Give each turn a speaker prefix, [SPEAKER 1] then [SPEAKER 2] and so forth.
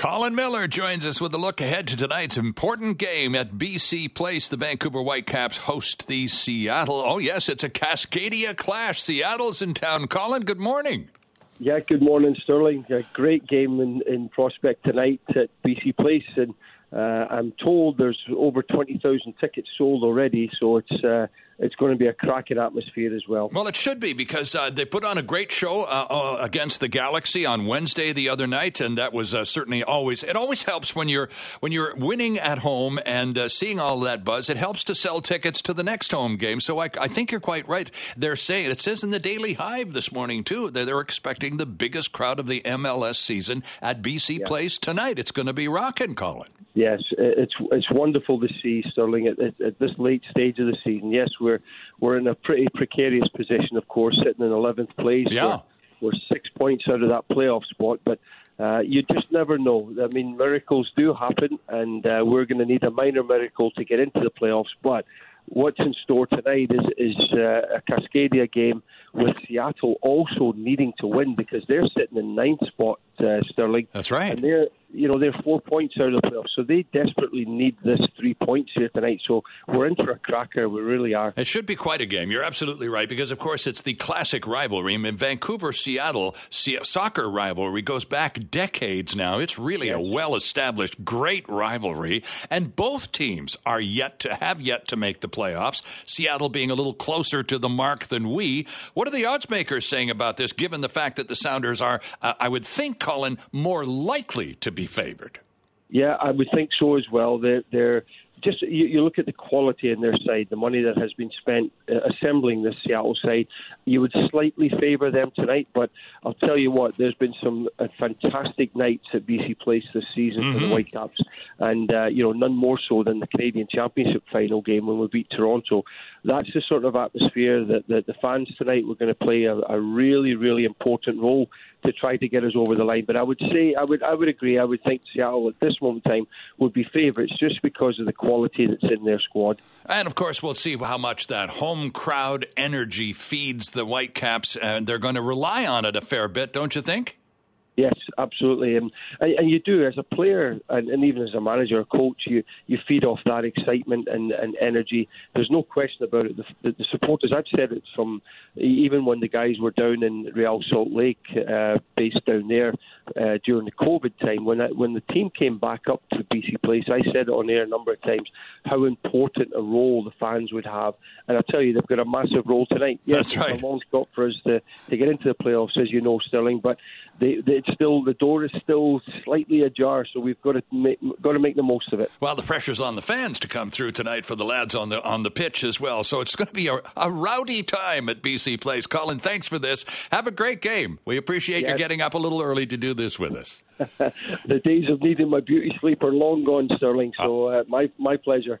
[SPEAKER 1] Colin Miller joins us with a look ahead to tonight's important game at BC Place. The Vancouver Whitecaps host the Seattle. Oh, yes, it's a Cascadia clash. Seattle's in town. Colin, good morning.
[SPEAKER 2] Yeah, good morning, Sterling. A great game in, in Prospect tonight at BC Place, and uh, I'm told there's over 20,000 tickets sold already, so it's uh, it's going to be a cracking atmosphere as well.
[SPEAKER 1] Well, it should be because uh, they put on a great show uh, uh, against the Galaxy on Wednesday the other night, and that was uh, certainly always. It always helps when you're when you're winning at home and uh, seeing all that buzz. It helps to sell tickets to the next home game. So I, I, think you're quite right. They're saying it says in the Daily Hive this morning too that they're expecting the biggest crowd of the MLS season at BC yeah. Place tonight. It's going to be rocking, Colin.
[SPEAKER 2] Yes, it's it's wonderful to see Sterling at, at, at this late stage of the season. Yes, we're we're in a pretty precarious position, of course, sitting in eleventh place.
[SPEAKER 1] Yeah.
[SPEAKER 2] We're, we're, six points out of that playoff spot, but uh, you just never know. I mean, miracles do happen, and uh, we're going to need a minor miracle to get into the playoffs. But what's in store tonight is is uh, a Cascadia game with Seattle also needing to win because they're sitting in ninth spot, uh, Sterling.
[SPEAKER 1] That's right.
[SPEAKER 2] And they're you know, they're four points out of the playoffs, so they desperately need this three points here tonight. So we're in for a cracker. We really are.
[SPEAKER 1] It should be quite a game. You're absolutely right because, of course, it's the classic rivalry. I mean, Vancouver Seattle soccer rivalry goes back decades now. It's really yes. a well established, great rivalry, and both teams are yet to have yet to make the playoffs. Seattle being a little closer to the mark than we. What are the odds makers saying about this, given the fact that the Sounders are, uh, I would think, Colin, more likely to be be favored.
[SPEAKER 2] Yeah, I would think so as well. They're, they're just you, you, look at the quality in their side, the money that has been spent uh, assembling this Seattle side. You would slightly favour them tonight, but I'll tell you what, there's been some uh, fantastic nights at BC Place this season mm-hmm. for the mm-hmm. Whitecaps, and uh, you know none more so than the Canadian Championship final game when we beat Toronto. That's the sort of atmosphere that, that the fans tonight were going to play a, a really, really important role to try to get us over the line. But I would say I would I would agree. I would think Seattle at this moment in time would be favourites just because of the quality that's in their squad.
[SPEAKER 1] And of course, we'll see how much that home crowd energy feeds the Whitecaps, and they're going to rely on it a fair bit, don't you think?
[SPEAKER 2] Yes, absolutely, and and you do as a player, and, and even as a manager, or coach, you you feed off that excitement and, and energy. There's no question about it. The, the, the supporters, I've said it from even when the guys were down in Real Salt Lake, uh, based down there uh, during the COVID time, when I, when the team came back up to BC Place, I said it on air a number of times how important a role the fans would have, and I tell you, they've got a massive role tonight.
[SPEAKER 1] Yes, That's right.
[SPEAKER 2] It's a long shot for us to to get into the playoffs, as you know, Sterling, but they, they still the door is still slightly ajar, so we've got to make, got to make the most of it.
[SPEAKER 1] Well, the pressure's on the fans to come through tonight for the lads on the on the pitch as well. So it's going to be a, a rowdy time at BC Place. Colin, thanks for this. Have a great game. We appreciate yes. you getting up a little early to do this with us.
[SPEAKER 2] the days of needing my beauty sleep are long gone, Sterling. So uh, my my pleasure.